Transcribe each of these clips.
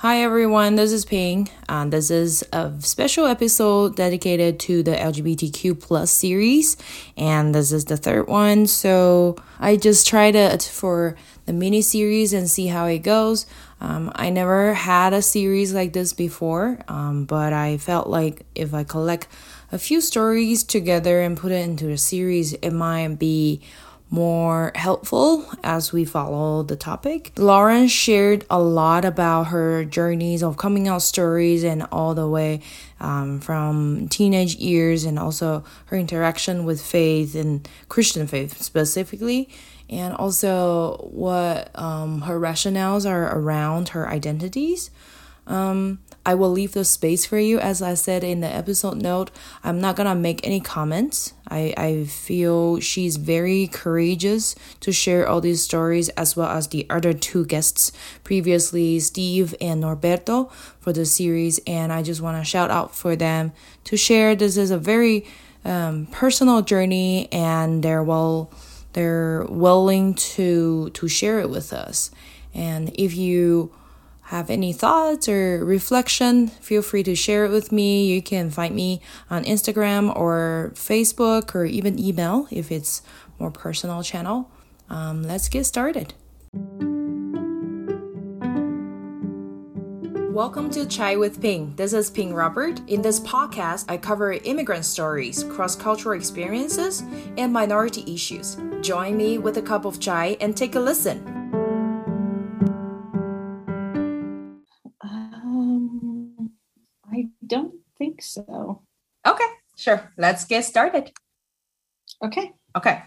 Hi everyone, this is Ping, and this is a special episode dedicated to the LGBTQ plus series, and this is the third one. So I just tried it for the mini series and see how it goes. Um, I never had a series like this before, um, but I felt like if I collect a few stories together and put it into a series, it might be more helpful as we follow the topic. Lauren shared a lot about her journeys of coming out stories and all the way um, from teenage years and also her interaction with faith and Christian faith specifically. And also, what um, her rationales are around her identities. Um, I will leave the space for you. As I said in the episode note, I'm not gonna make any comments. I, I feel she's very courageous to share all these stories as well as the other two guests previously, Steve and Norberto, for the series. And I just wanna shout out for them to share. This is a very um, personal journey and they're well they're willing to to share it with us. And if you have any thoughts or reflection, feel free to share it with me. You can find me on Instagram or Facebook or even email if it's more personal channel. Um, let's get started. Welcome to Chai with Ping. This is Ping Robert. In this podcast, I cover immigrant stories, cross cultural experiences, and minority issues. Join me with a cup of chai and take a listen. Sure. Let's get started. Okay. Okay.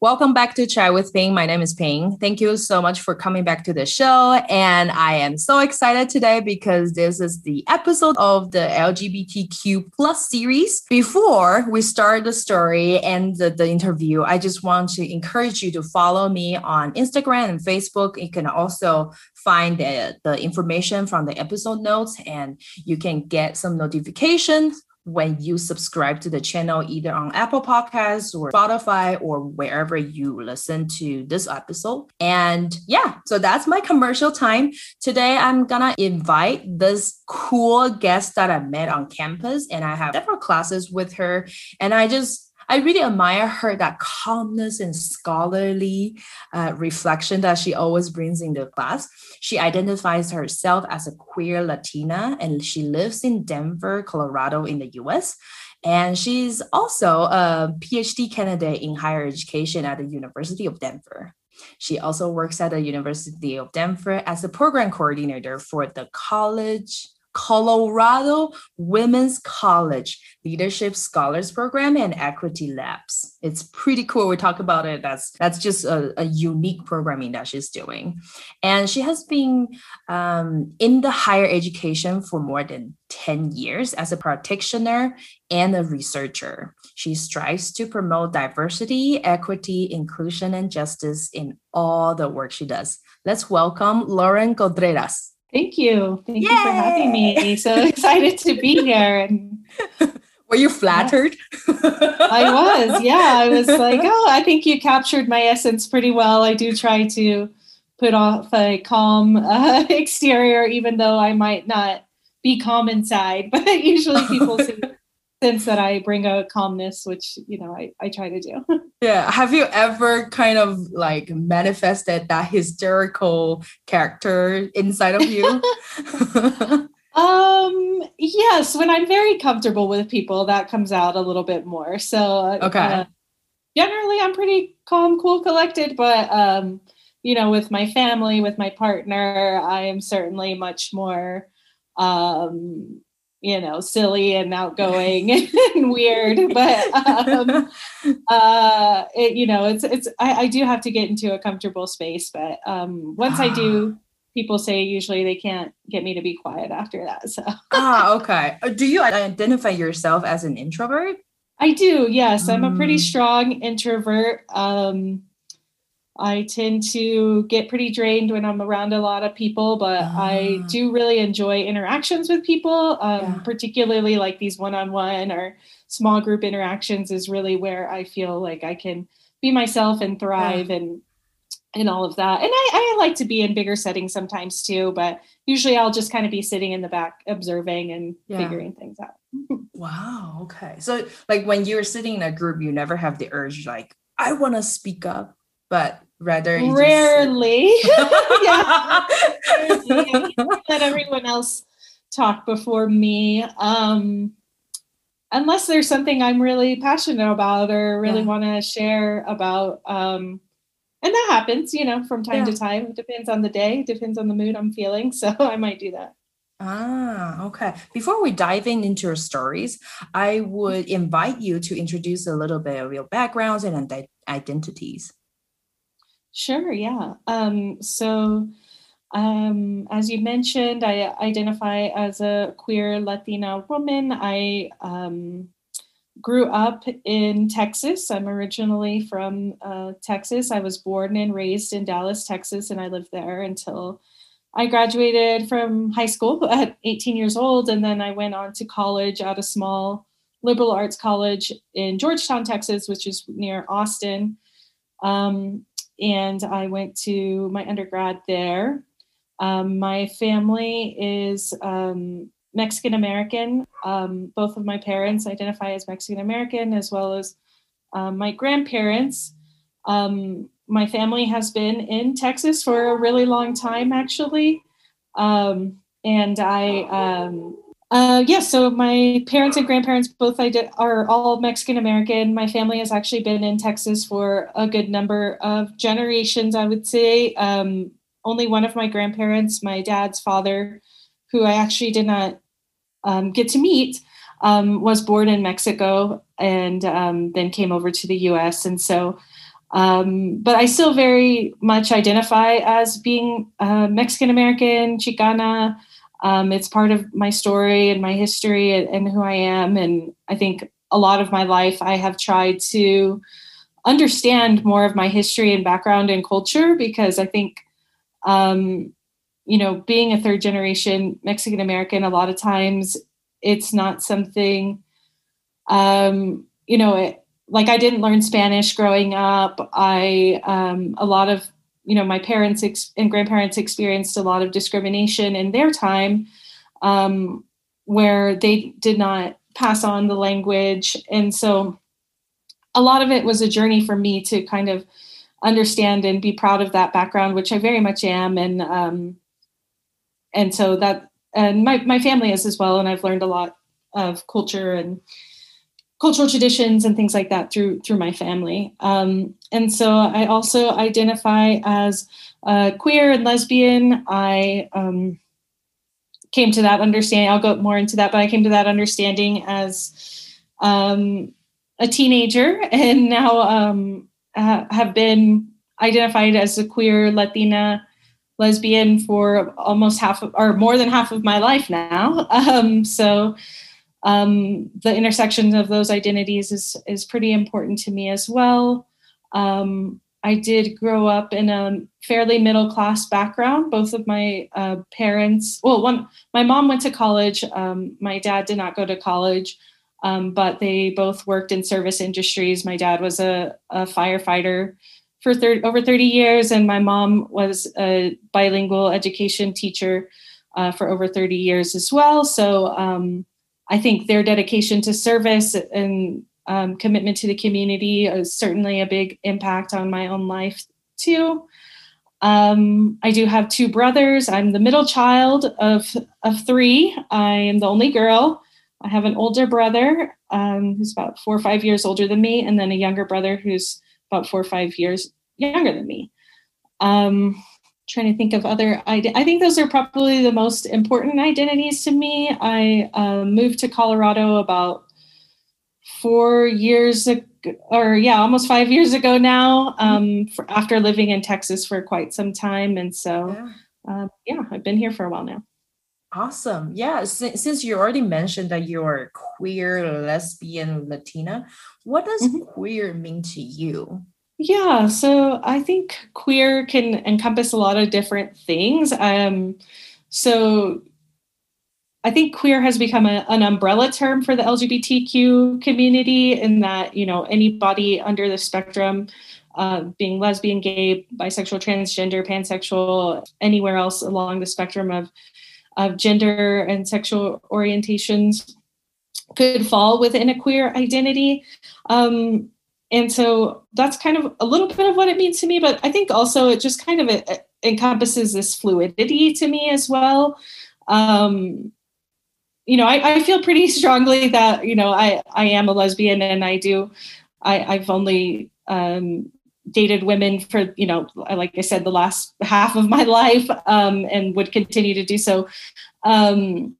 Welcome back to Chai with Ping. My name is Ping. Thank you so much for coming back to the show. And I am so excited today because this is the episode of the LGBTQ plus series. Before we start the story and the, the interview, I just want to encourage you to follow me on Instagram and Facebook. You can also find the, the information from the episode notes and you can get some notifications when you subscribe to the channel, either on Apple Podcasts or Spotify or wherever you listen to this episode. And yeah, so that's my commercial time. Today, I'm gonna invite this cool guest that I met on campus, and I have several classes with her. And I just I really admire her that calmness and scholarly uh, reflection that she always brings in the class. She identifies herself as a queer Latina and she lives in Denver, Colorado, in the US. And she's also a PhD candidate in higher education at the University of Denver. She also works at the University of Denver as a program coordinator for the college Colorado Women's College Leadership Scholars Program and Equity Labs. It's pretty cool. We talk about it. That's that's just a, a unique programming that she's doing, and she has been um, in the higher education for more than ten years as a practitioner and a researcher. She strives to promote diversity, equity, inclusion, and justice in all the work she does. Let's welcome Lauren Contreras. Thank you. Thank Yay! you for having me. So excited to be here. And were you flattered? I was. Yeah, I was like, oh, I think you captured my essence pretty well. I do try to put off a calm uh, exterior, even though I might not be calm inside. But usually people see sense that I bring a calmness, which you know I, I try to do. yeah. Have you ever kind of like manifested that hysterical character inside of you? um yes, when I'm very comfortable with people, that comes out a little bit more. So uh, okay. Uh, generally I'm pretty calm, cool, collected, but um, you know, with my family, with my partner, I am certainly much more um you know silly and outgoing and weird but um, uh it, you know it's it's I, I, do have to get into a comfortable space but um once i do people say usually they can't get me to be quiet after that so. Ah okay. Uh, do you identify yourself as an introvert? I do yes. I'm a pretty mm. strong introvert um I tend to get pretty drained when I'm around a lot of people, but I ah. do really enjoy interactions with people, um, yeah. particularly like these one on one or small group interactions, is really where I feel like I can be myself and thrive. Yeah. And and all of that. And I, I like to be in bigger settings sometimes too, but usually I'll just kind of be sitting in the back observing and yeah. figuring things out. wow. Okay. So like when you're sitting in a group, you never have the urge like, I want to speak up, but rather rarely. Yeah. Rarely. Let everyone else talk before me. Um unless there's something I'm really passionate about or really yeah. want to share about. Um and that happens, you know, from time yeah. to time. It depends on the day, depends on the mood I'm feeling. So I might do that. Ah, okay. Before we dive in into your stories, I would invite you to introduce a little bit of your backgrounds and identities. Sure, yeah. Um, so, um, as you mentioned, I identify as a queer Latina woman. I um, grew up in Texas. I'm originally from uh, Texas. I was born and raised in Dallas, Texas, and I lived there until I graduated from high school at 18 years old. And then I went on to college at a small liberal arts college in Georgetown, Texas, which is near Austin. Um, and I went to my undergrad there. Um, my family is um, Mexican American. Um, both of my parents identify as Mexican American, as well as um, my grandparents. Um, my family has been in Texas for a really long time, actually. Um, and I, uh, yes, yeah, so my parents and grandparents both are all Mexican American. My family has actually been in Texas for a good number of generations, I would say. Um, only one of my grandparents, my dad's father, who I actually did not um, get to meet, um, was born in Mexico and um, then came over to the US. And so, um, but I still very much identify as being uh, Mexican American, Chicana. Um, it's part of my story and my history and, and who I am. And I think a lot of my life I have tried to understand more of my history and background and culture because I think um, you know, being a third generation Mexican American, a lot of times it's not something, um, you know, it, like I didn't learn Spanish growing up. I, um, a lot of, you know, my parents ex- and grandparents experienced a lot of discrimination in their time um, where they did not pass on the language. And so a lot of it was a journey for me to kind of understand and be proud of that background, which I very much am. And, um, and so that and my, my family is as well and i've learned a lot of culture and cultural traditions and things like that through through my family um, and so i also identify as uh, queer and lesbian i um, came to that understanding i'll go more into that but i came to that understanding as um, a teenager and now um, have been identified as a queer latina lesbian for almost half of, or more than half of my life now. Um, so um, the intersection of those identities is is pretty important to me as well. Um, I did grow up in a fairly middle class background. Both of my uh, parents, well, one, my mom went to college. Um, my dad did not go to college, um, but they both worked in service industries. My dad was a, a firefighter for 30, over 30 years, and my mom was a bilingual education teacher uh, for over 30 years as well. So um, I think their dedication to service and um, commitment to the community is certainly a big impact on my own life too. Um, I do have two brothers. I'm the middle child of of three. I am the only girl. I have an older brother um, who's about four or five years older than me, and then a younger brother who's about four or five years younger than me. Um, trying to think of other I think those are probably the most important identities to me. I uh, moved to Colorado about four years ago, or yeah, almost five years ago now. Um, for, after living in Texas for quite some time, and so yeah. Uh, yeah, I've been here for a while now. Awesome. Yeah. Since, since you already mentioned that you're queer, lesbian, Latina, what does mm-hmm. queer mean to you? Yeah, so I think queer can encompass a lot of different things. Um, so I think queer has become a, an umbrella term for the LGBTQ community in that, you know, anybody under the spectrum uh, being lesbian, gay, bisexual, transgender, pansexual, anywhere else along the spectrum of of gender and sexual orientations could fall within a queer identity. Um, and so that's kind of a little bit of what it means to me, but I think also it just kind of encompasses this fluidity to me as well. Um, you know, I, I, feel pretty strongly that you know I I am a lesbian and I do I I've only um, dated women for you know like I said the last half of my life um, and would continue to do so. Um,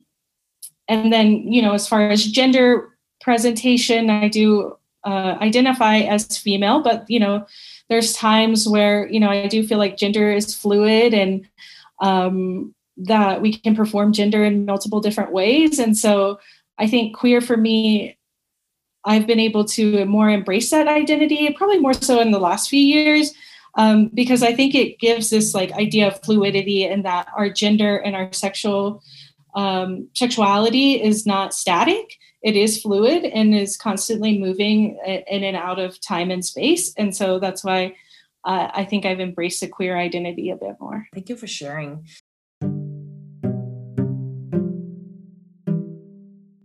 and then you know as far as gender presentation, I do uh, identify as female, but you know there's times where you know I do feel like gender is fluid and um, that we can perform gender in multiple different ways. And so I think queer for me, I've been able to more embrace that identity, probably more so in the last few years, um, because I think it gives this like idea of fluidity and that our gender and our sexual um, sexuality is not static. It is fluid and is constantly moving in and out of time and space. And so that's why uh, I think I've embraced the queer identity a bit more. Thank you for sharing.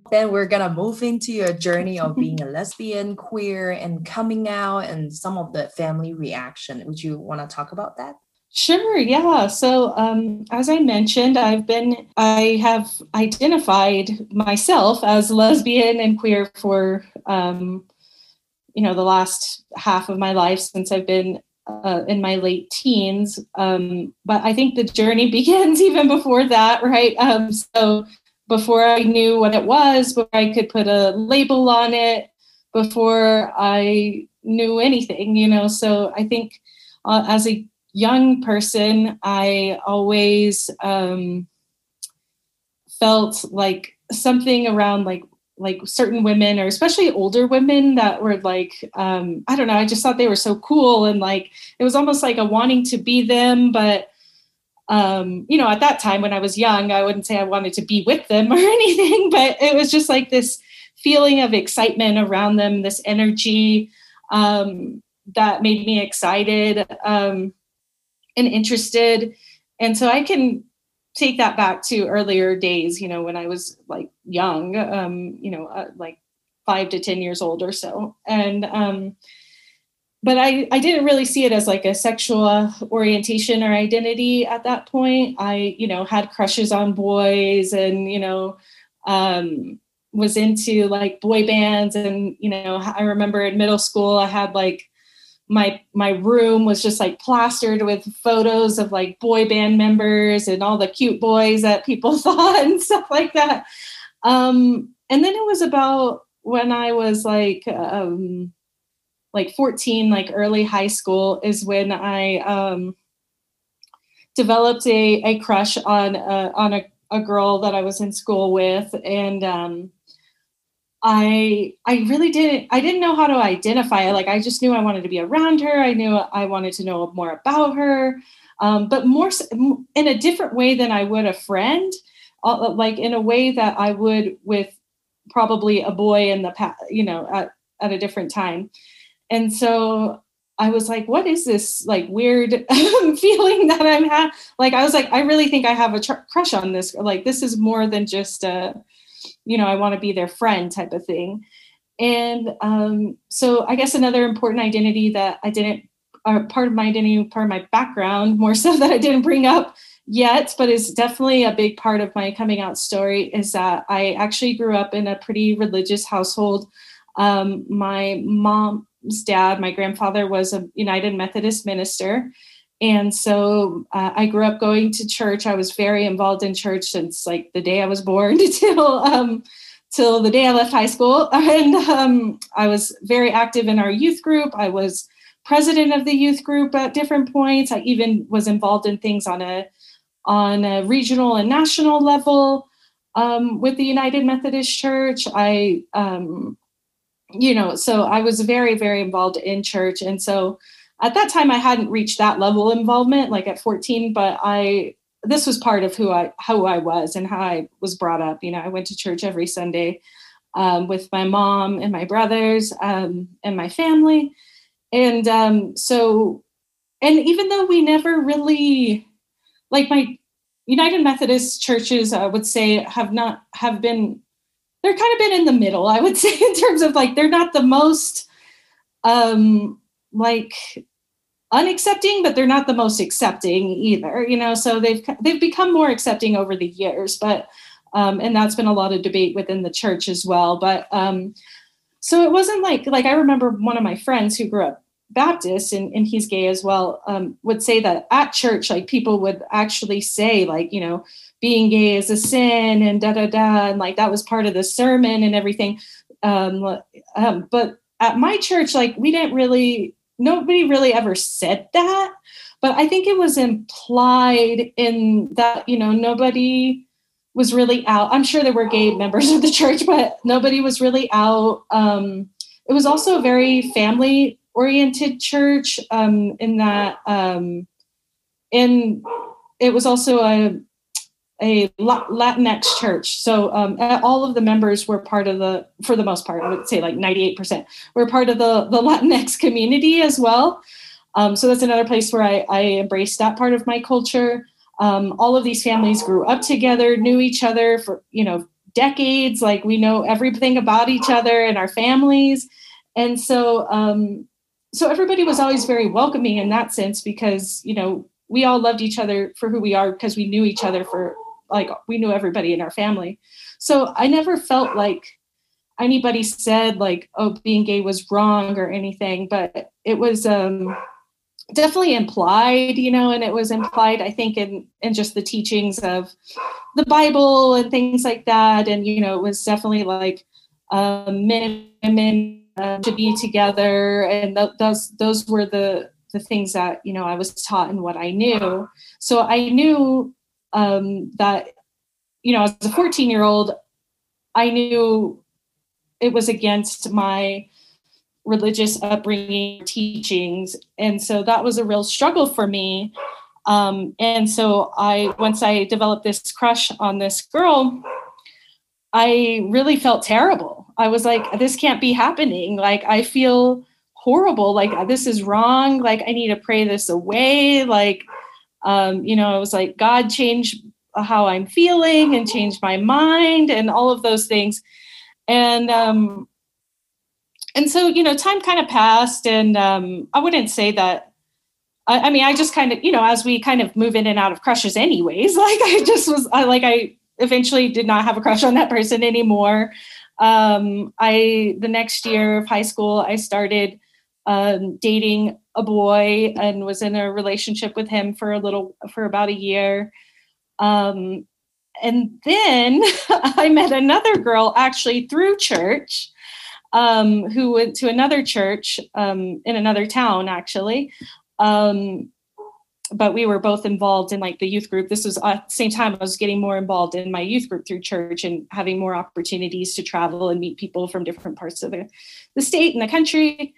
then we're gonna move into your journey of being a lesbian, queer, and coming out, and some of the family reaction. Would you want to talk about that? Sure, yeah. So, um, as I mentioned, I've been, I have identified myself as lesbian and queer for, um, you know, the last half of my life since I've been uh, in my late teens. Um, but I think the journey begins even before that, right? Um, so, before I knew what it was, before I could put a label on it, before I knew anything, you know. So I think uh, as a young person, I always um, felt like something around like like certain women or especially older women that were like um, i don't know i just thought they were so cool and like it was almost like a wanting to be them but um, you know, at that time when I was young, I wouldn't say I wanted to be with them or anything, but it was just like this feeling of excitement around them, this energy um, that made me excited. Um, and interested. And so I can take that back to earlier days, you know, when I was like young, um, you know, uh, like five to 10 years old or so. And, um, but I, I didn't really see it as like a sexual orientation or identity at that point. I, you know, had crushes on boys and, you know, um, was into like boy bands. And, you know, I remember in middle school, I had like my, my room was just like plastered with photos of like boy band members and all the cute boys that people thought and stuff like that. Um, and then it was about when I was like, um, like 14, like early high school, is when I um, developed a, a crush on a, on a, a girl that I was in school with, and um, I I really didn't I didn't know how to identify it. Like I just knew I wanted to be around her. I knew I wanted to know more about her, um, but more in a different way than I would a friend. Uh, like in a way that I would with probably a boy in the past, you know, at, at a different time. And so I was like, what is this like weird feeling that I'm having? Like, I was like, I really think I have a tr- crush on this. Like, this is more than just a, you know, I want to be their friend type of thing. And um, so I guess another important identity that I didn't, or part of my identity, part of my background, more so that I didn't bring up yet, but is definitely a big part of my coming out story is that I actually grew up in a pretty religious household. Um, my mom's dad, my grandfather was a United Methodist minister. And so uh, I grew up going to church. I was very involved in church since like the day I was born till um, till the day I left high school. And um, I was very active in our youth group. I was president of the youth group at different points. I even was involved in things on a on a regional and national level um, with the United Methodist Church. I um, you know, so I was very, very involved in church. And so at that time I hadn't reached that level of involvement, like at 14, but I this was part of who I how I was and how I was brought up. You know, I went to church every Sunday um, with my mom and my brothers um, and my family. and um, so, and even though we never really, like my United Methodist churches, I would say have not have been, they're kind of been in the middle. I would say in terms of like they're not the most, um, like unaccepting, but they're not the most accepting either. You know, so they've they've become more accepting over the years, but um, and that's been a lot of debate within the church as well. But um, so it wasn't like like I remember one of my friends who grew up Baptist and, and he's gay as well, um, would say that at church, like people would actually say, like, you know, being gay is a sin and da da da. And like that was part of the sermon and everything. Um, um, but at my church, like we didn't really, nobody really ever said that. But I think it was implied in that, you know, nobody was really out. I'm sure there were gay members of the church, but nobody was really out. Um, it was also a very family oriented church um, in that um, in it was also a a Latinx church. So um, all of the members were part of the, for the most part, I would say like 98%, were part of the, the Latinx community as well. Um, so that's another place where I, I embraced that part of my culture. Um, all of these families grew up together, knew each other for, you know, decades. Like we know everything about each other and our families. And so um, so everybody was always very welcoming in that sense because you know we all loved each other for who we are because we knew each other for like we knew everybody in our family. So i never felt like anybody said like oh being gay was wrong or anything but it was um definitely implied you know and it was implied i think in in just the teachings of the bible and things like that. And you know it was definitely like um men and women uh, to be together. And th- those those were the the things that you know I was taught and what I knew. So I knew um, that you know as a 14 year old, I knew it was against my religious upbringing teachings and so that was a real struggle for me um, and so i once i developed this crush on this girl i really felt terrible I was like, this can't be happening. Like, I feel horrible. Like, this is wrong. Like, I need to pray this away. Like, um, you know, I was like, God, change how I'm feeling and change my mind and all of those things. And, um, and so, you know, time kind of passed, and um, I wouldn't say that I, I, mean, I just kind of, you know, as we kind of move in and out of crushes, anyways, like I just was, I like, I eventually did not have a crush on that person anymore um, I the next year of high school, I started um, dating a boy and was in a relationship with him for a little for about a year. Um, and then I met another girl actually through church um, who went to another church um, in another town actually. Um, but we were both involved in like the youth group. This was at the same time I was getting more involved in my youth group through church and having more opportunities to travel and meet people from different parts of the, the state and the country.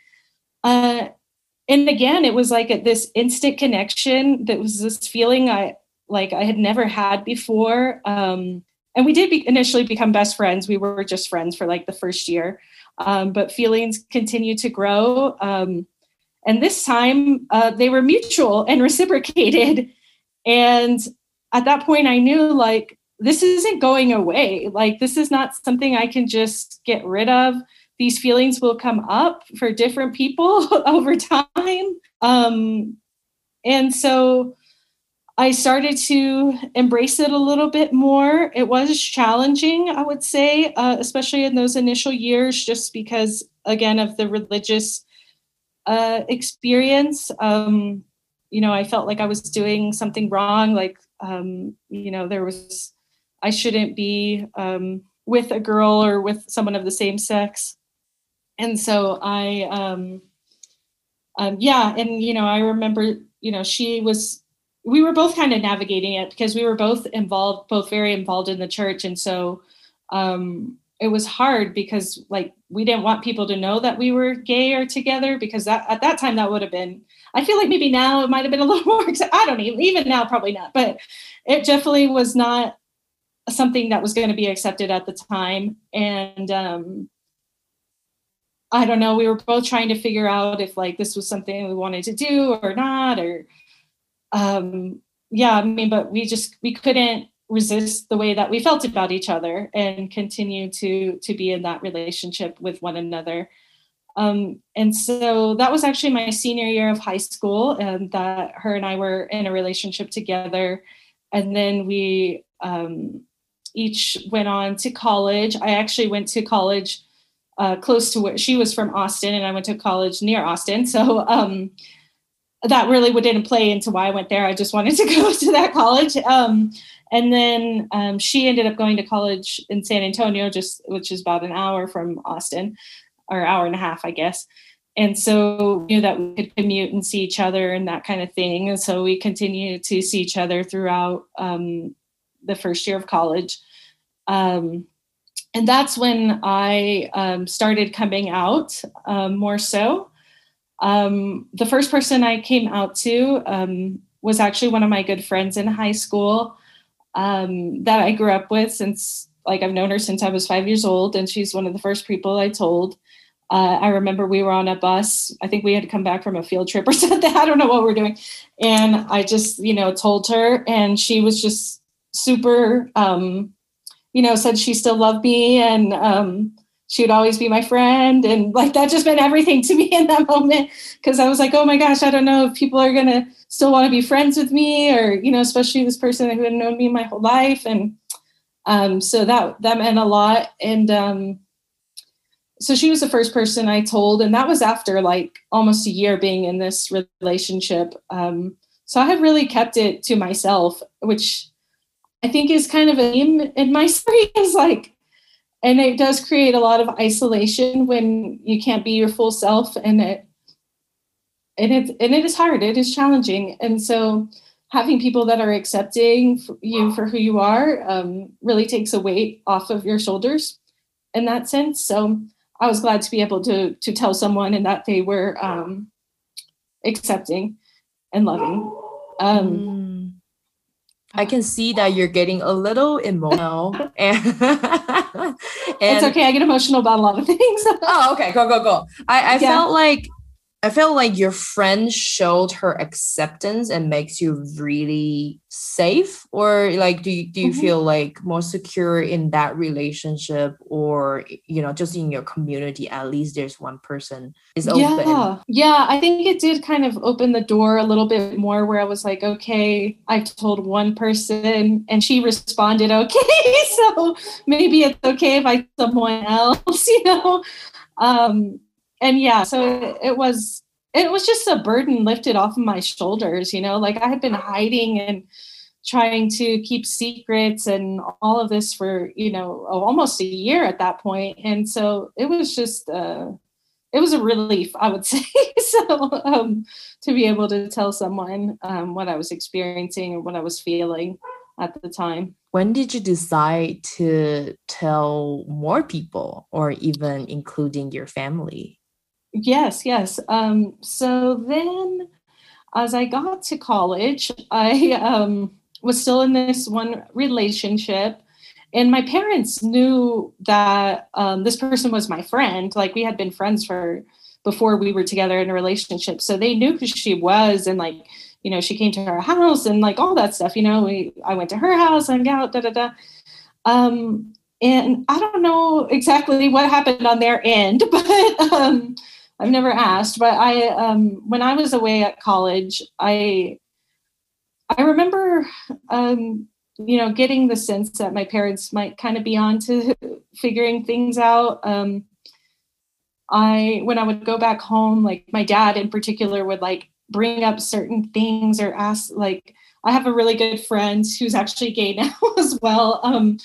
Uh, and again, it was like a, this instant connection that was this feeling I like I had never had before. Um, and we did be, initially become best friends. We were just friends for like the first year, um, but feelings continued to grow. Um, and this time uh, they were mutual and reciprocated. And at that point, I knew like, this isn't going away. Like, this is not something I can just get rid of. These feelings will come up for different people over time. Um, and so I started to embrace it a little bit more. It was challenging, I would say, uh, especially in those initial years, just because, again, of the religious uh, experience. Um, you know, I felt like I was doing something wrong. Like, um, you know, there was, I shouldn't be um, with a girl or with someone of the same sex. And so I, um, um, yeah, and you know, I remember, you know, she was. We were both kind of navigating it because we were both involved, both very involved in the church, and so um, it was hard because like we didn't want people to know that we were gay or together because that at that time that would have been i feel like maybe now it might have been a little more i don't even even now probably not but it definitely was not something that was going to be accepted at the time and um I don't know, we were both trying to figure out if like this was something we wanted to do or not, or um, yeah, I mean, but we just we couldn't resist the way that we felt about each other and continue to to be in that relationship with one another. Um, and so that was actually my senior year of high school, and that her and I were in a relationship together. And then we um, each went on to college. I actually went to college uh, close to where she was from Austin, and I went to college near Austin. So um, that really didn't play into why I went there. I just wanted to go to that college. Um, and then um, she ended up going to college in San Antonio, just which is about an hour from Austin, or hour and a half, I guess. And so we knew that we could commute and see each other and that kind of thing. And so we continued to see each other throughout um, the first year of college. Um, and that's when I um, started coming out um, more so. Um, the first person I came out to um, was actually one of my good friends in high school um, that I grew up with since, like, I've known her since I was five years old, and she's one of the first people I told. Uh, I remember we were on a bus. I think we had come back from a field trip or something. I don't know what we're doing. And I just, you know, told her, and she was just super, um, you know, said she still loved me and um, she would always be my friend. And like that just meant everything to me in that moment because I was like, oh my gosh, I don't know if people are going to still want to be friends with me or, you know, especially this person who had known me my whole life. And um, so that, that meant a lot. And, um, so she was the first person I told, and that was after like almost a year being in this relationship. Um, so I had really kept it to myself, which I think is kind of a theme in my story is like, and it does create a lot of isolation when you can't be your full self, and it and it and it is hard. It is challenging, and so having people that are accepting you for who you are um, really takes a weight off of your shoulders in that sense. So I was glad to be able to to tell someone and that they were um, accepting and loving. Um, mm. I can see that you're getting a little emotional. and, and it's okay. I get emotional about a lot of things. oh, okay. Go, go, go. I, I yeah. felt like I feel like your friend showed her acceptance and makes you really safe or like do you do you mm-hmm. feel like more secure in that relationship or you know just in your community at least there's one person is open? Yeah. Yeah i think it did kind of open the door a little bit more where i was like okay i told one person and she responded okay. So maybe it's okay if i someone else you know? Um and yeah, so it was it was just a burden lifted off of my shoulders, you know, like I had been hiding and trying to keep secrets and all of this for, you know, almost a year at that point. And so it was just uh it was a relief, I would say. so um, to be able to tell someone um, what I was experiencing and what I was feeling at the time. When did you decide to tell more people or even including your family? Yes, yes. Um, so then, as I got to college, I um, was still in this one relationship, and my parents knew that um, this person was my friend. Like we had been friends for before we were together in a relationship, so they knew who she was, and like you know, she came to our house and like all that stuff. You know, we I went to her house, hung out, da da da. Um, and I don't know exactly what happened on their end, but um, I've never asked, but I um, when I was away at college, I I remember um, you know getting the sense that my parents might kind of be on to figuring things out. Um, I when I would go back home, like my dad in particular would like bring up certain things or ask like I have a really good friend who's actually gay now as well. Um,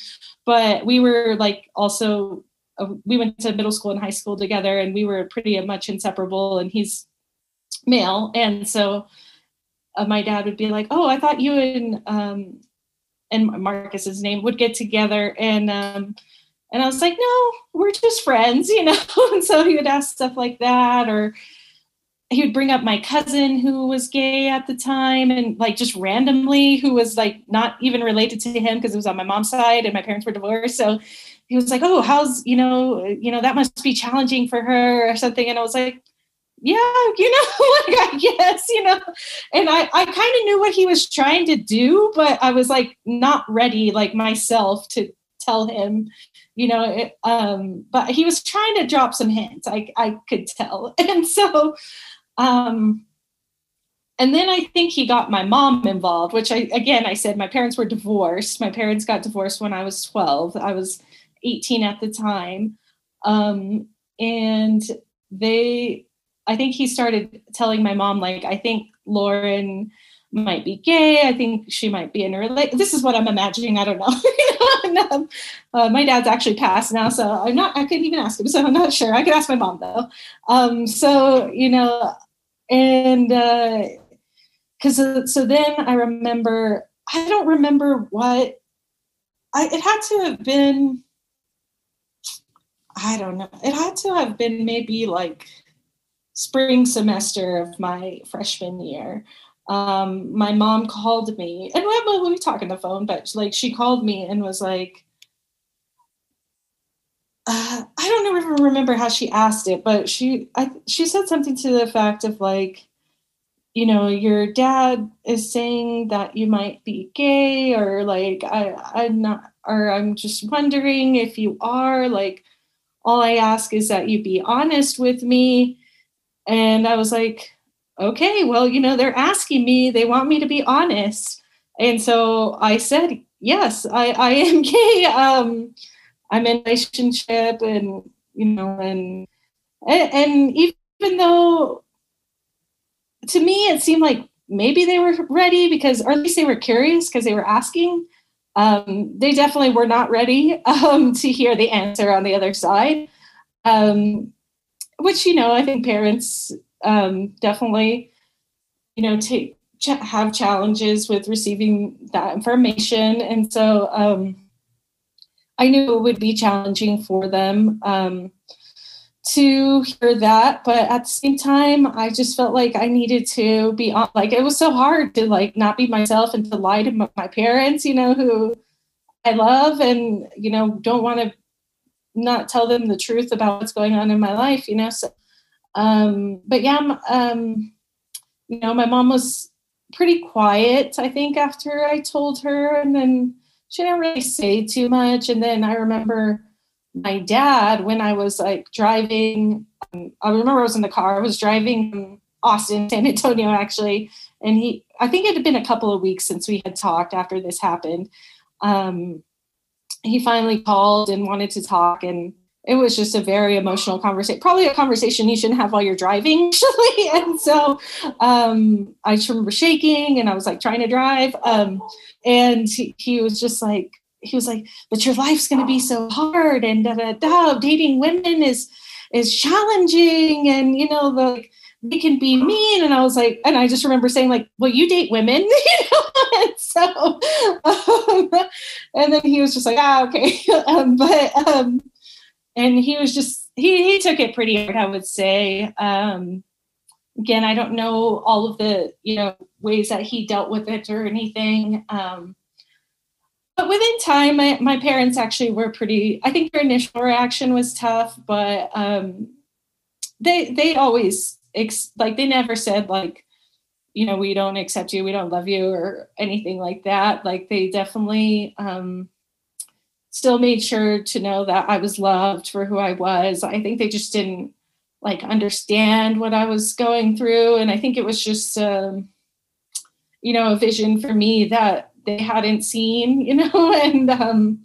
but we were like also we went to middle school and high school together and we were pretty much inseparable and he's male. And so uh, my dad would be like oh i thought you and um and marcus's name would get together. And um and i was like no we're just friends you know? And so he would ask stuff like that or he would bring up my cousin who was gay at the time and like just randomly who was like not even related to him because it was on my mom's side and my parents were divorced. So he was like oh how's you know you know that must be challenging for her or something and i was like yeah you know like i guess you know and i i kind of knew what he was trying to do but i was like not ready like myself to tell him you know it, um but he was trying to drop some hints i i could tell and so um, and then I think he got my mom involved, which I, again, I said my parents were divorced. My parents got divorced when I was 12. I was 18 at the time. Um, and they, I think he started telling my mom, like, I think Lauren might be gay. I think she might be in a relationship. This is what I'm imagining. I don't know. uh, my dad's actually passed now, so I'm not. I couldn't even ask him, so I'm not sure. I could ask my mom though. Um, so you know, and because uh, so then I remember. I don't remember what. I it had to have been. I don't know. It had to have been maybe like spring semester of my freshman year um, my mom called me and we, we talk on the phone, but like she called me and was like, uh, I don't even remember how she asked it, but she I, she said something to the effect of like, you know, your dad is saying that you might be gay, or like I I'm not, or I'm just wondering if you are. Like, all I ask is that you be honest with me. And I was like, okay, well, you know, they're asking me, they want me to be honest. And so I said, yes, I, I am gay. Um, I'm in a relationship and, you know, and, and even though to me, it seemed like maybe they were ready because, or at least they were curious because they were asking. Um, they definitely were not ready um, to hear the answer on the other side. Um, which, you know, I think parents um, definitely, you know, take ch- have challenges with receiving that information, and so um, I knew it would be challenging for them um, to hear that. But at the same time, I just felt like I needed to be on. Like it was so hard to like not be myself and to lie to my parents, you know, who I love and you know don't want to not tell them the truth about what's going on in my life, you know. So um, but yeah, um, you know, my mom was pretty quiet, I think, after I told her, and then she didn't really say too much. And then I remember my dad when I was like driving. Um, I remember I was in the car. I was driving Austin, San Antonio, actually, and he. I think it had been a couple of weeks since we had talked after this happened. Um, he finally called and wanted to talk, and it was just a very emotional conversation probably a conversation you shouldn't have while you're driving actually and so um, i remember shaking and i was like trying to drive um, and he, he, was just like he was like but your life's going to be so hard and da, da, da, dating women is is challenging and you know the they can be mean and i was like and i just remember saying like well you date women you know and so um, and then he was just like ah okay um, but um and he was just he he took it pretty hard, I would say. Um, again, I don't know all of the you know ways that he dealt with it or anything. Um, but within time, my, my parents actually were pretty. I think their initial reaction was tough, but um, they they always ex- like they never said like you know we don't accept you we don't love you or anything like that like they definitely um still made sure to know that I was loved for who I was. I think they just didn't like understand what I was going through. And I think it was just, um, you know, a vision for me that they hadn't seen, you know, and um,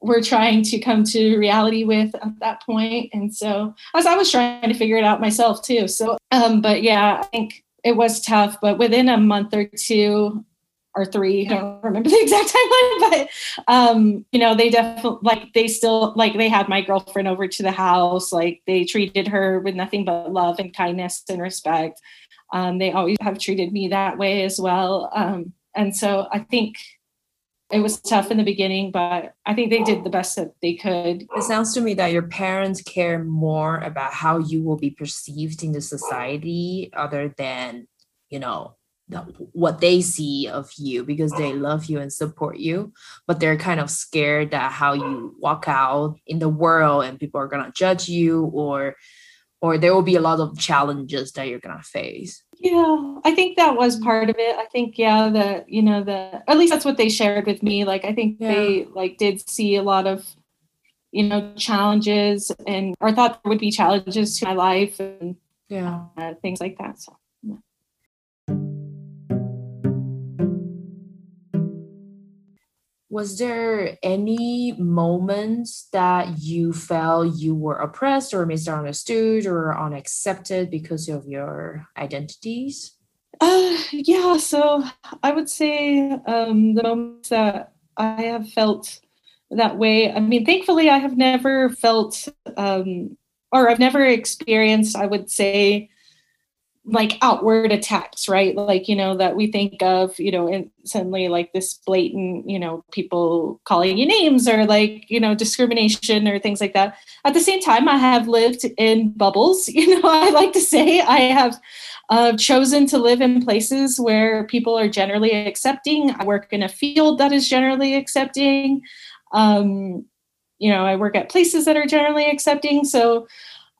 were trying to come to reality with at that point. And so as I was trying to figure it out myself too. So, um, but yeah, I think it was tough, but within a month or two, or three. I don't remember the exact timeline, but um, you know, they definitely like they still like they had my girlfriend over to the house. Like they treated her with nothing but love and kindness and respect. Um, they always have treated me that way as well. Um, and so I think it was tough in the beginning, but I think they did the best that they could. It sounds to me that your parents care more about how you will be perceived in the society other than, you know, the, what they see of you because they love you and support you, but they're kind of scared that how you walk out in the world and people are going to judge you or or there will be a lot of challenges that you're going to face. Yeah, I think that was part of it. I think yeah, the you know the at least that's what they shared with me. Like I think yeah. they like did see a lot of you know challenges and or thought there would be challenges to my life and yeah uh, things like that. So. Was there any moments that you felt you were oppressed or misunderstood or unaccepted because of your identities? Uh, yeah, so I would say um, the moments that I have felt that way. I mean, thankfully, I have never felt, um, or I've never experienced, I would say, like outward attacks, right? Like, you know, that we think of, you know, suddenly like this blatant, you know, people calling you names or like, you know, discrimination or things like that. At the same time, I have lived in bubbles. You know, I like to say I have uh, chosen to live in places where people are generally accepting. I work in a field that is generally accepting. Um, you know, I work at places that are generally accepting. So,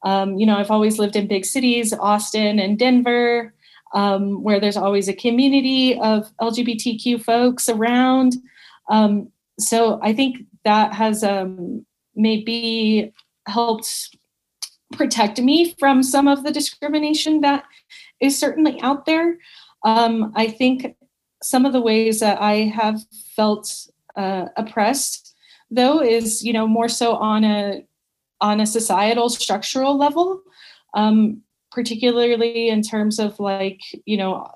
um, you know, I've always lived in big cities, Austin and Denver, um, where there's always a community of LGBTQ folks around. Um, so I think that has um, maybe helped protect me from some of the discrimination that is certainly out there. Um, I think some of the ways that I have felt uh, oppressed, though, is you know more so on a on a societal structural level um, particularly in terms of like you know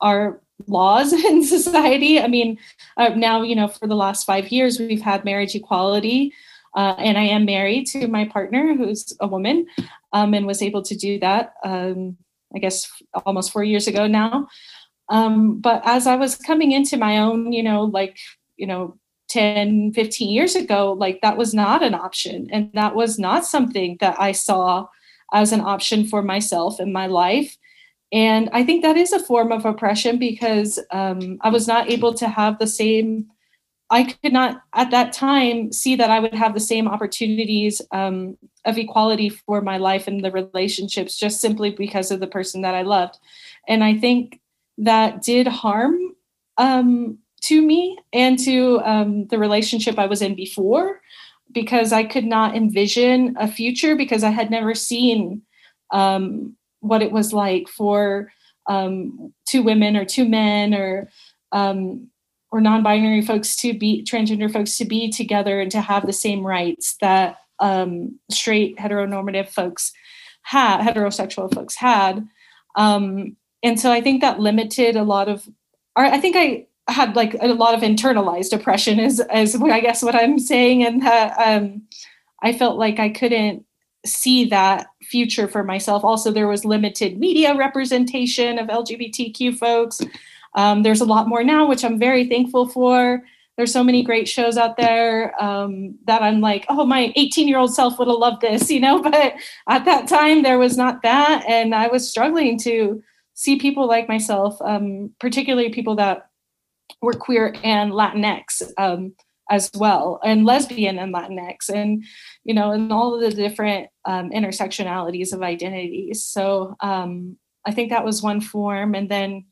our laws in society. I mean uh, now you know for the last five years we've had marriage equality uh, and i am married to my partner who's a woman um, and was able to do that um, i guess almost four years ago now. Um, but as i was coming into my own you know like you know 10 15 years ago like that was not an option. And that was not something that i saw as an option for myself in my life. And i think that is a form of oppression because um, i was not able to have the same i could not at that time see that i would have the same opportunities um, of equality for my life and the relationships just simply because of the person that i loved. And i think that did harm um, to me and to um, the relationship I was in before because I could not envision a future because I had never seen um, what it was like for um, two women or two men or um, or non-binary folks to be transgender folks to be together and to have the same rights that um, straight heteronormative folks had heterosexual folks had. Um, and so I think that limited a lot of I think I had like a lot of internalized oppression is is I guess what I'm saying and that um, I felt like I couldn't see that future for myself. Also, there was limited media representation of LGBTQ folks. Um, there's a lot more now, which I'm very thankful for. There's so many great shows out there um, that I'm like, oh, my 18 year old self would have loved this, you know. But at that time, there was not that, and I was struggling to see people like myself, um, particularly people that were queer and Latinx um, as well, and lesbian and Latinx, and you know, and all of the different um, intersectionalities of identities. So um, I think that was one form, and then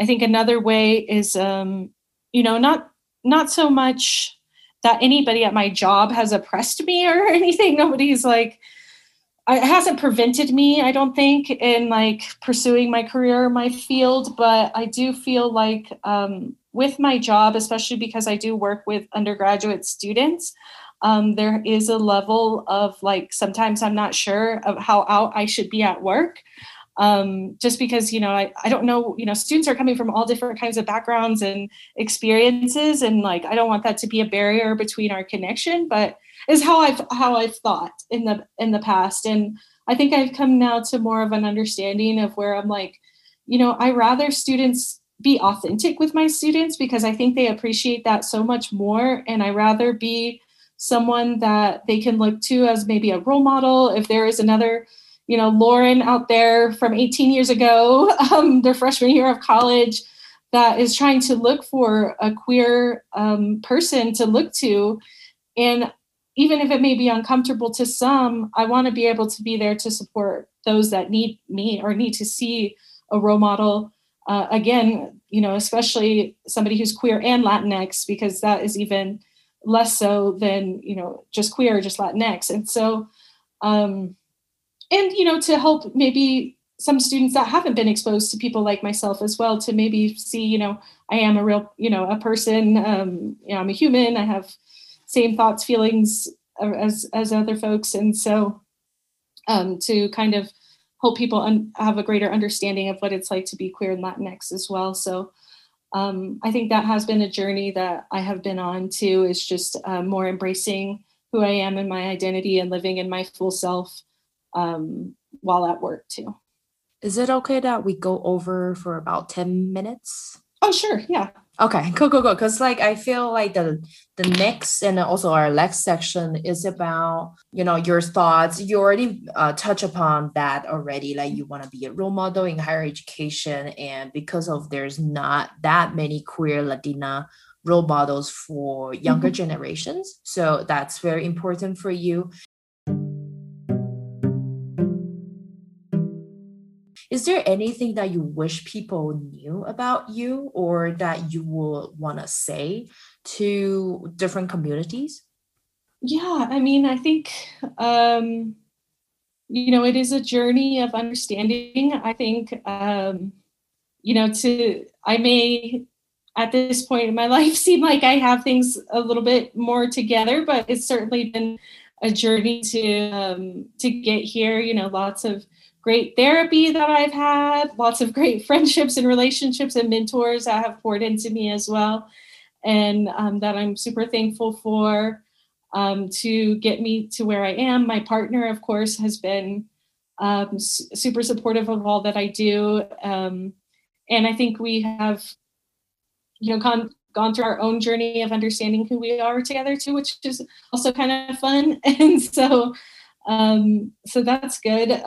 I think another way is, um, you know, not not so much that anybody at my job has oppressed me or anything. Nobody's like it hasn't prevented me i don't think in like pursuing my career my field but i do feel like um, with my job, especially because I do work with undergraduate students, um, there is a level of like sometimes I'm not sure of how out I should be at work. Um, just because you know I, I don't know you know students are coming from all different kinds of backgrounds and experiences and like i don't want that to be a barrier between our connection but is how i've how i've thought in the in the past and i think i've come now to more of an understanding of where i'm like you know i rather students be authentic with my students because I think they appreciate that so much more. And I rather be someone that they can look to as maybe a role model. If there is another, you know, Lauren out there from 18 years ago, um, their freshman year of college, that is trying to look for a queer um, person to look to. And even if it may be uncomfortable to some, I want to be able to be there to support those that need me or need to see a role model. Uh, again, you know, especially somebody who's queer and Latinx, because that is even less so than you know just queer just Latinx. And so, um, and you know, to help maybe some students that haven't been exposed to people like myself as well to maybe see, you know, I am a real, you know, a person. Um, you know, I'm a human. I have same thoughts, feelings as as other folks, and so um, to kind of help people un- have a greater understanding of what it's like to be queer and Latinx as well. So um, I think that has been a journey that I have been on too. Is just uh, more embracing who I am and my identity and living in my full self um, while at work too. Is it okay that we go over for about 10 minutes? Oh, sure. Yeah. Okay, cool, cool, cool. Because like I feel like the the next and also our next section is about you know your thoughts. You already uh, touch upon that already. Like you want to be a role model in higher education, and because of there's not that many queer Latina role models for younger mm-hmm. generations, so that's very important for you. Is there anything that you wish people knew about you or that you would want to say to different communities? Yeah i mean i think um you know it is a journey of understanding. I think um you know to i may at this point in my life seem like i have things a little bit more together but it's certainly been a journey to um to get here you know lots of great therapy that I've had, lots of great friendships and relationships and mentors that have poured into me as well, and um, that I'm super thankful for um, to get me to where I am. My partner, of course, has been um, super supportive of all that I do, um, and I think we have, you know, gone gone through our own journey of understanding who we are together too, which is also kind of fun, and so. Um, so that's good.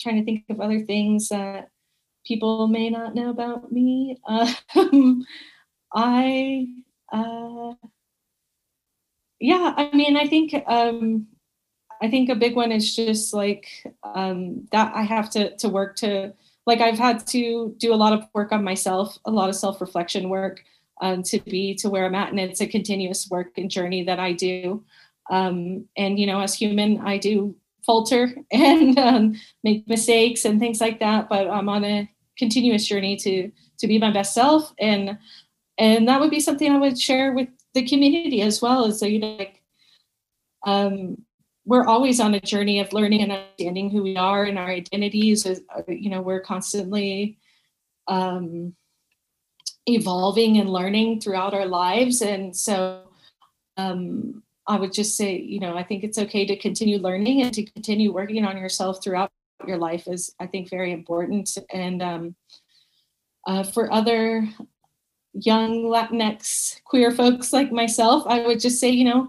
Trying to think of other things that people may not know about me. Um, I, uh, yeah, I mean, I think, um, I think a big one is just like um, that. I have to to work to like I've had to do a lot of work on myself, a lot of self reflection work um, to be to where I'm at, and it's a continuous work and journey that I do. Um, and you know, as human, I do falter and um, make mistakes and things like that. But I'm on a continuous journey to to be my best self, and and that would be something I would share with the community as well. As so you know, like, um, we're always on a journey of learning and understanding who we are and our identities. You know, we're constantly um, evolving and learning throughout our lives, and so. Um, I would just say, you know, I think it's okay to continue learning and to continue working on yourself throughout your life is, I think, very important. And um, uh, for other young Latinx queer folks like myself, I would just say, you know,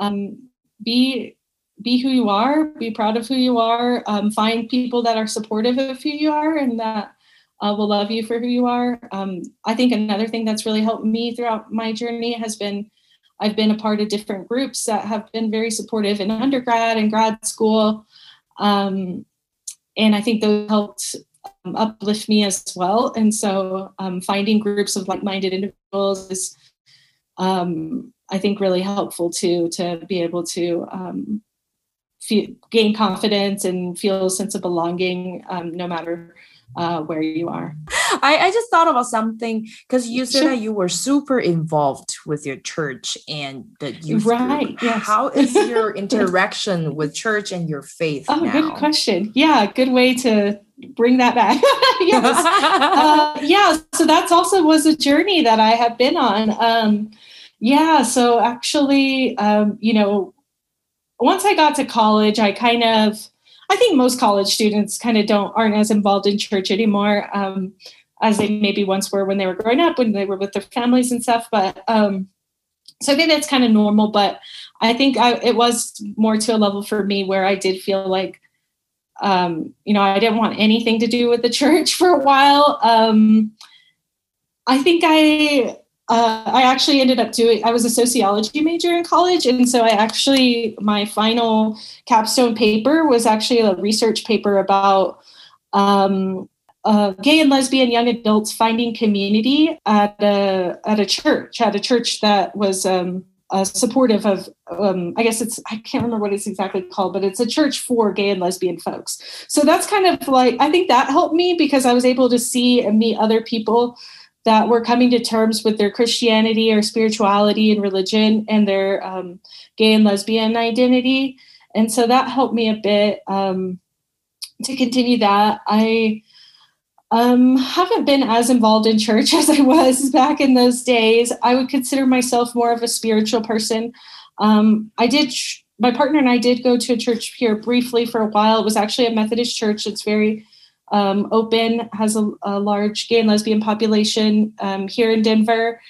um, be be who you are, be proud of who you are, um, find people that are supportive of who you are and that uh, will love you for who you are. Um, I think another thing that's really helped me throughout my journey has been I've been a part of different groups that have been very supportive in undergrad and grad school. Um, and I think those helped um, uplift me as well. And so um, finding groups of like minded individuals is, um, I think, really helpful too, to be able to um, feel, gain confidence and feel a sense of belonging um, no matter uh, where you are. I, I just thought about something because you said sure. that you were super involved with your church and the youth right. Group. Yes. How is your interaction with church and your faith? Oh, now? good question. Yeah, good way to bring that back. yes. uh, yeah. So that's also was a journey that I have been on. Um, yeah. So actually, um, you know, once I got to college, I kind of I think most college students kind of don't aren't as involved in church anymore. Um, as they maybe once were when they were growing up, when they were with their families and stuff. But um, so I think that's kind of normal. But I think I, it was more to a level for me where I did feel like, um, you know, I didn't want anything to do with the church for a while. Um, I think I uh, I actually ended up doing, I was a sociology major in college. And so I actually, my final capstone paper was actually a research paper about um, uh, gay and lesbian young adults finding community at a, at a church, at a church that was um, uh, supportive of, um, I guess it's, I can't remember what it's exactly called, but it's a church for gay and lesbian folks. So that's kind of like, I think that helped me because I was able to see and meet other people that were coming to terms with their Christianity or spirituality and religion and their um, gay and lesbian identity. And so that helped me a bit um, to continue that. I um, haven't been as involved in church as I was back in those days. I would consider myself more of a spiritual person. Um, I did, my partner and I did go to a church here briefly for a while. It was actually a Methodist church. It's very um, Open has a, a, large gay and lesbian population um, here in Denver.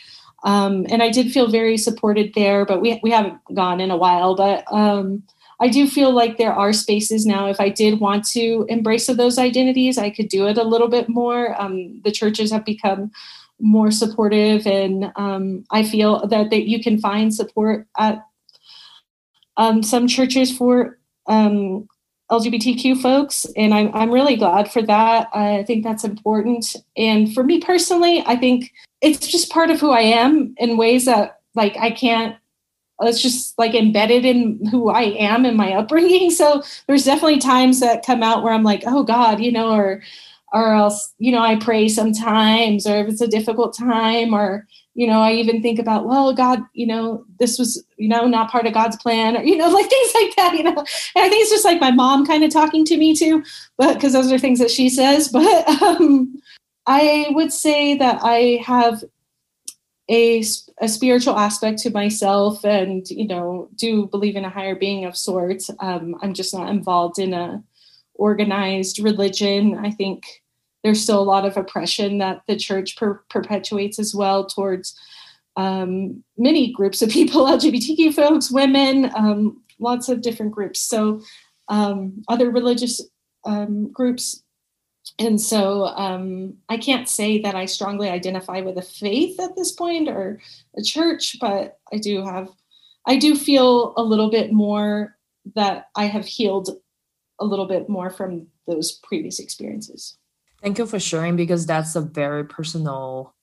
Um, and I did feel very supported there, but we, we haven't gone in a while. But um, I do feel like there are spaces now. If I did want to embrace of those identities, I could do it a little bit more. Um, the churches have become more supportive, and um, I feel that, that you can find support at some churches for um, LGBTQ folks, and I'm I'm really glad for that. I think that's important. And for me personally, I think it's just part of who I am in ways that like I can't. It's just like embedded in who I am and my upbringing. So there's definitely times that come out where I'm like, oh God, you know, or or else you know I pray sometimes, or if it's a difficult time, or you know i even think about well god you know this was you know not part of god's plan or you know like things like that you know. And i think it's just like my mom kind of talking to me too but because those are things that she says but um i would say that i have a, a spiritual aspect to myself and you know do believe in a higher being of sorts. Um, i'm just not involved in a organized religion. I think there's still a lot of oppression that the church per- perpetuates as well towards um, many groups of people lgbtq folks women um, lots of different groups. So um, other religious um, groups. And so um, i can't say that i strongly identify with a faith at this point or a church but i do have i do feel a little bit more that i have healed a little bit more from those previous experiences Thank you for sharing because that's a very personal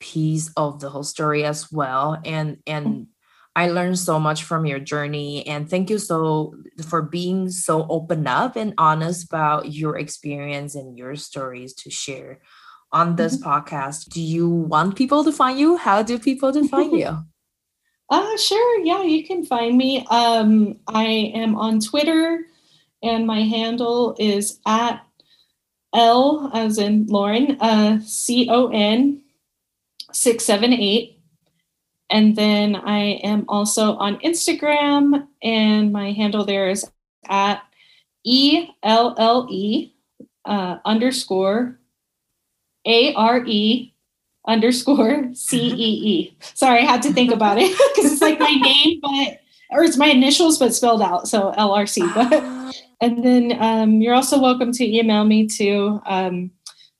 piece of the whole story as well. And and I learned so much from your journey and thank you so for being so open up and honest about your experience and your stories to share on this mm-hmm. podcast. Do you want people to find you? How do people to find you? Uh sure. Yeah, you can find me. Um I am on Twitter and my handle is at L as in Lauren, uh, C O N 678. And then I am also on Instagram, and my handle there is at E L L E uh, underscore A R E underscore C E E. Sorry, I had to think about it because it's like my name, but or it's my initials but spelled out, so L R C. But and then um, you're also welcome to email me too. Um,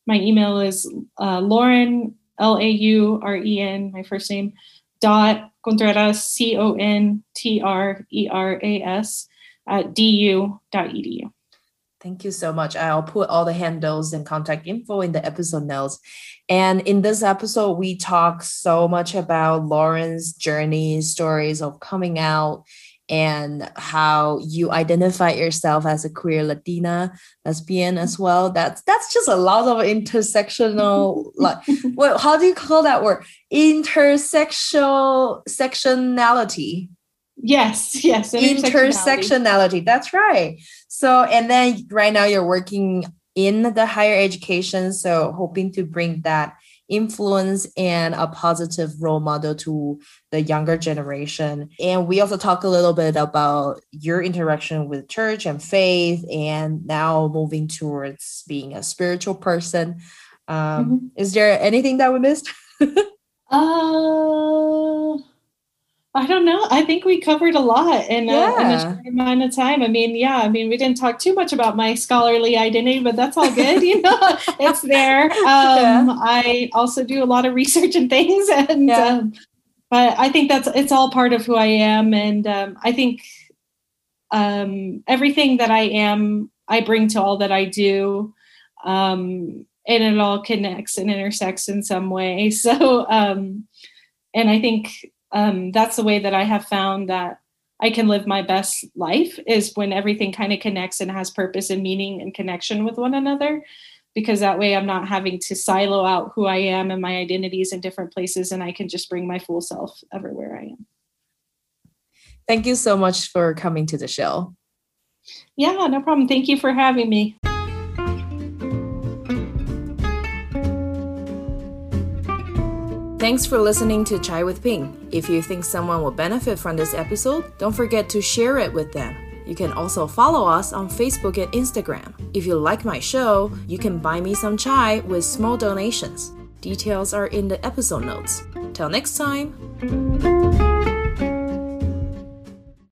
my email is uh, Lauren, L A U R E N, my first name, dot Contreras, C O N T R E R A S, at du.edu. Thank you so much. I'll put all the handles and contact info in the episode notes. And in this episode, we talk so much about Lauren's journey, stories of coming out and how you identify yourself as a queer Latina lesbian as well. That's that's just a lot of intersectional like what how do you call that word? Intersectional sectionality. Yes, yes. Intersectionality. intersectionality. That's right. So and then right now you're working in the higher education. So hoping to bring that influence and a positive role model to the younger generation. And we also talk a little bit about your interaction with church and faith, and now moving towards being a spiritual person. Um, mm-hmm. Is there anything that we missed? uh, I don't know. I think we covered a lot in, yeah. a, in a short amount of time. I mean, yeah, I mean, we didn't talk too much about my scholarly identity, but that's all good. you know, it's there. Um, yeah. I also do a lot of research and things, and yeah. um, but I think that's it's all part of who I am, and um, I think um, everything that I am, I bring to all that I do. Um, and it all connects and intersects in some way. So, um, and I think um, that's the way that I have found that I can live my best life is when everything kind of connects and has purpose and meaning and connection with one another. Because that way I'm not having to silo out who I am and my identities in different places, and I can just bring my full self everywhere I am. Thank you so much for coming to the show. Yeah, no problem. Thank you for having me. Thanks for listening to Chai with Ping. If you think someone will benefit from this episode, don't forget to share it with them. You can also follow us on Facebook and Instagram. If you like my show, you can buy me some chai with small donations. Details are in the episode notes. Till next time.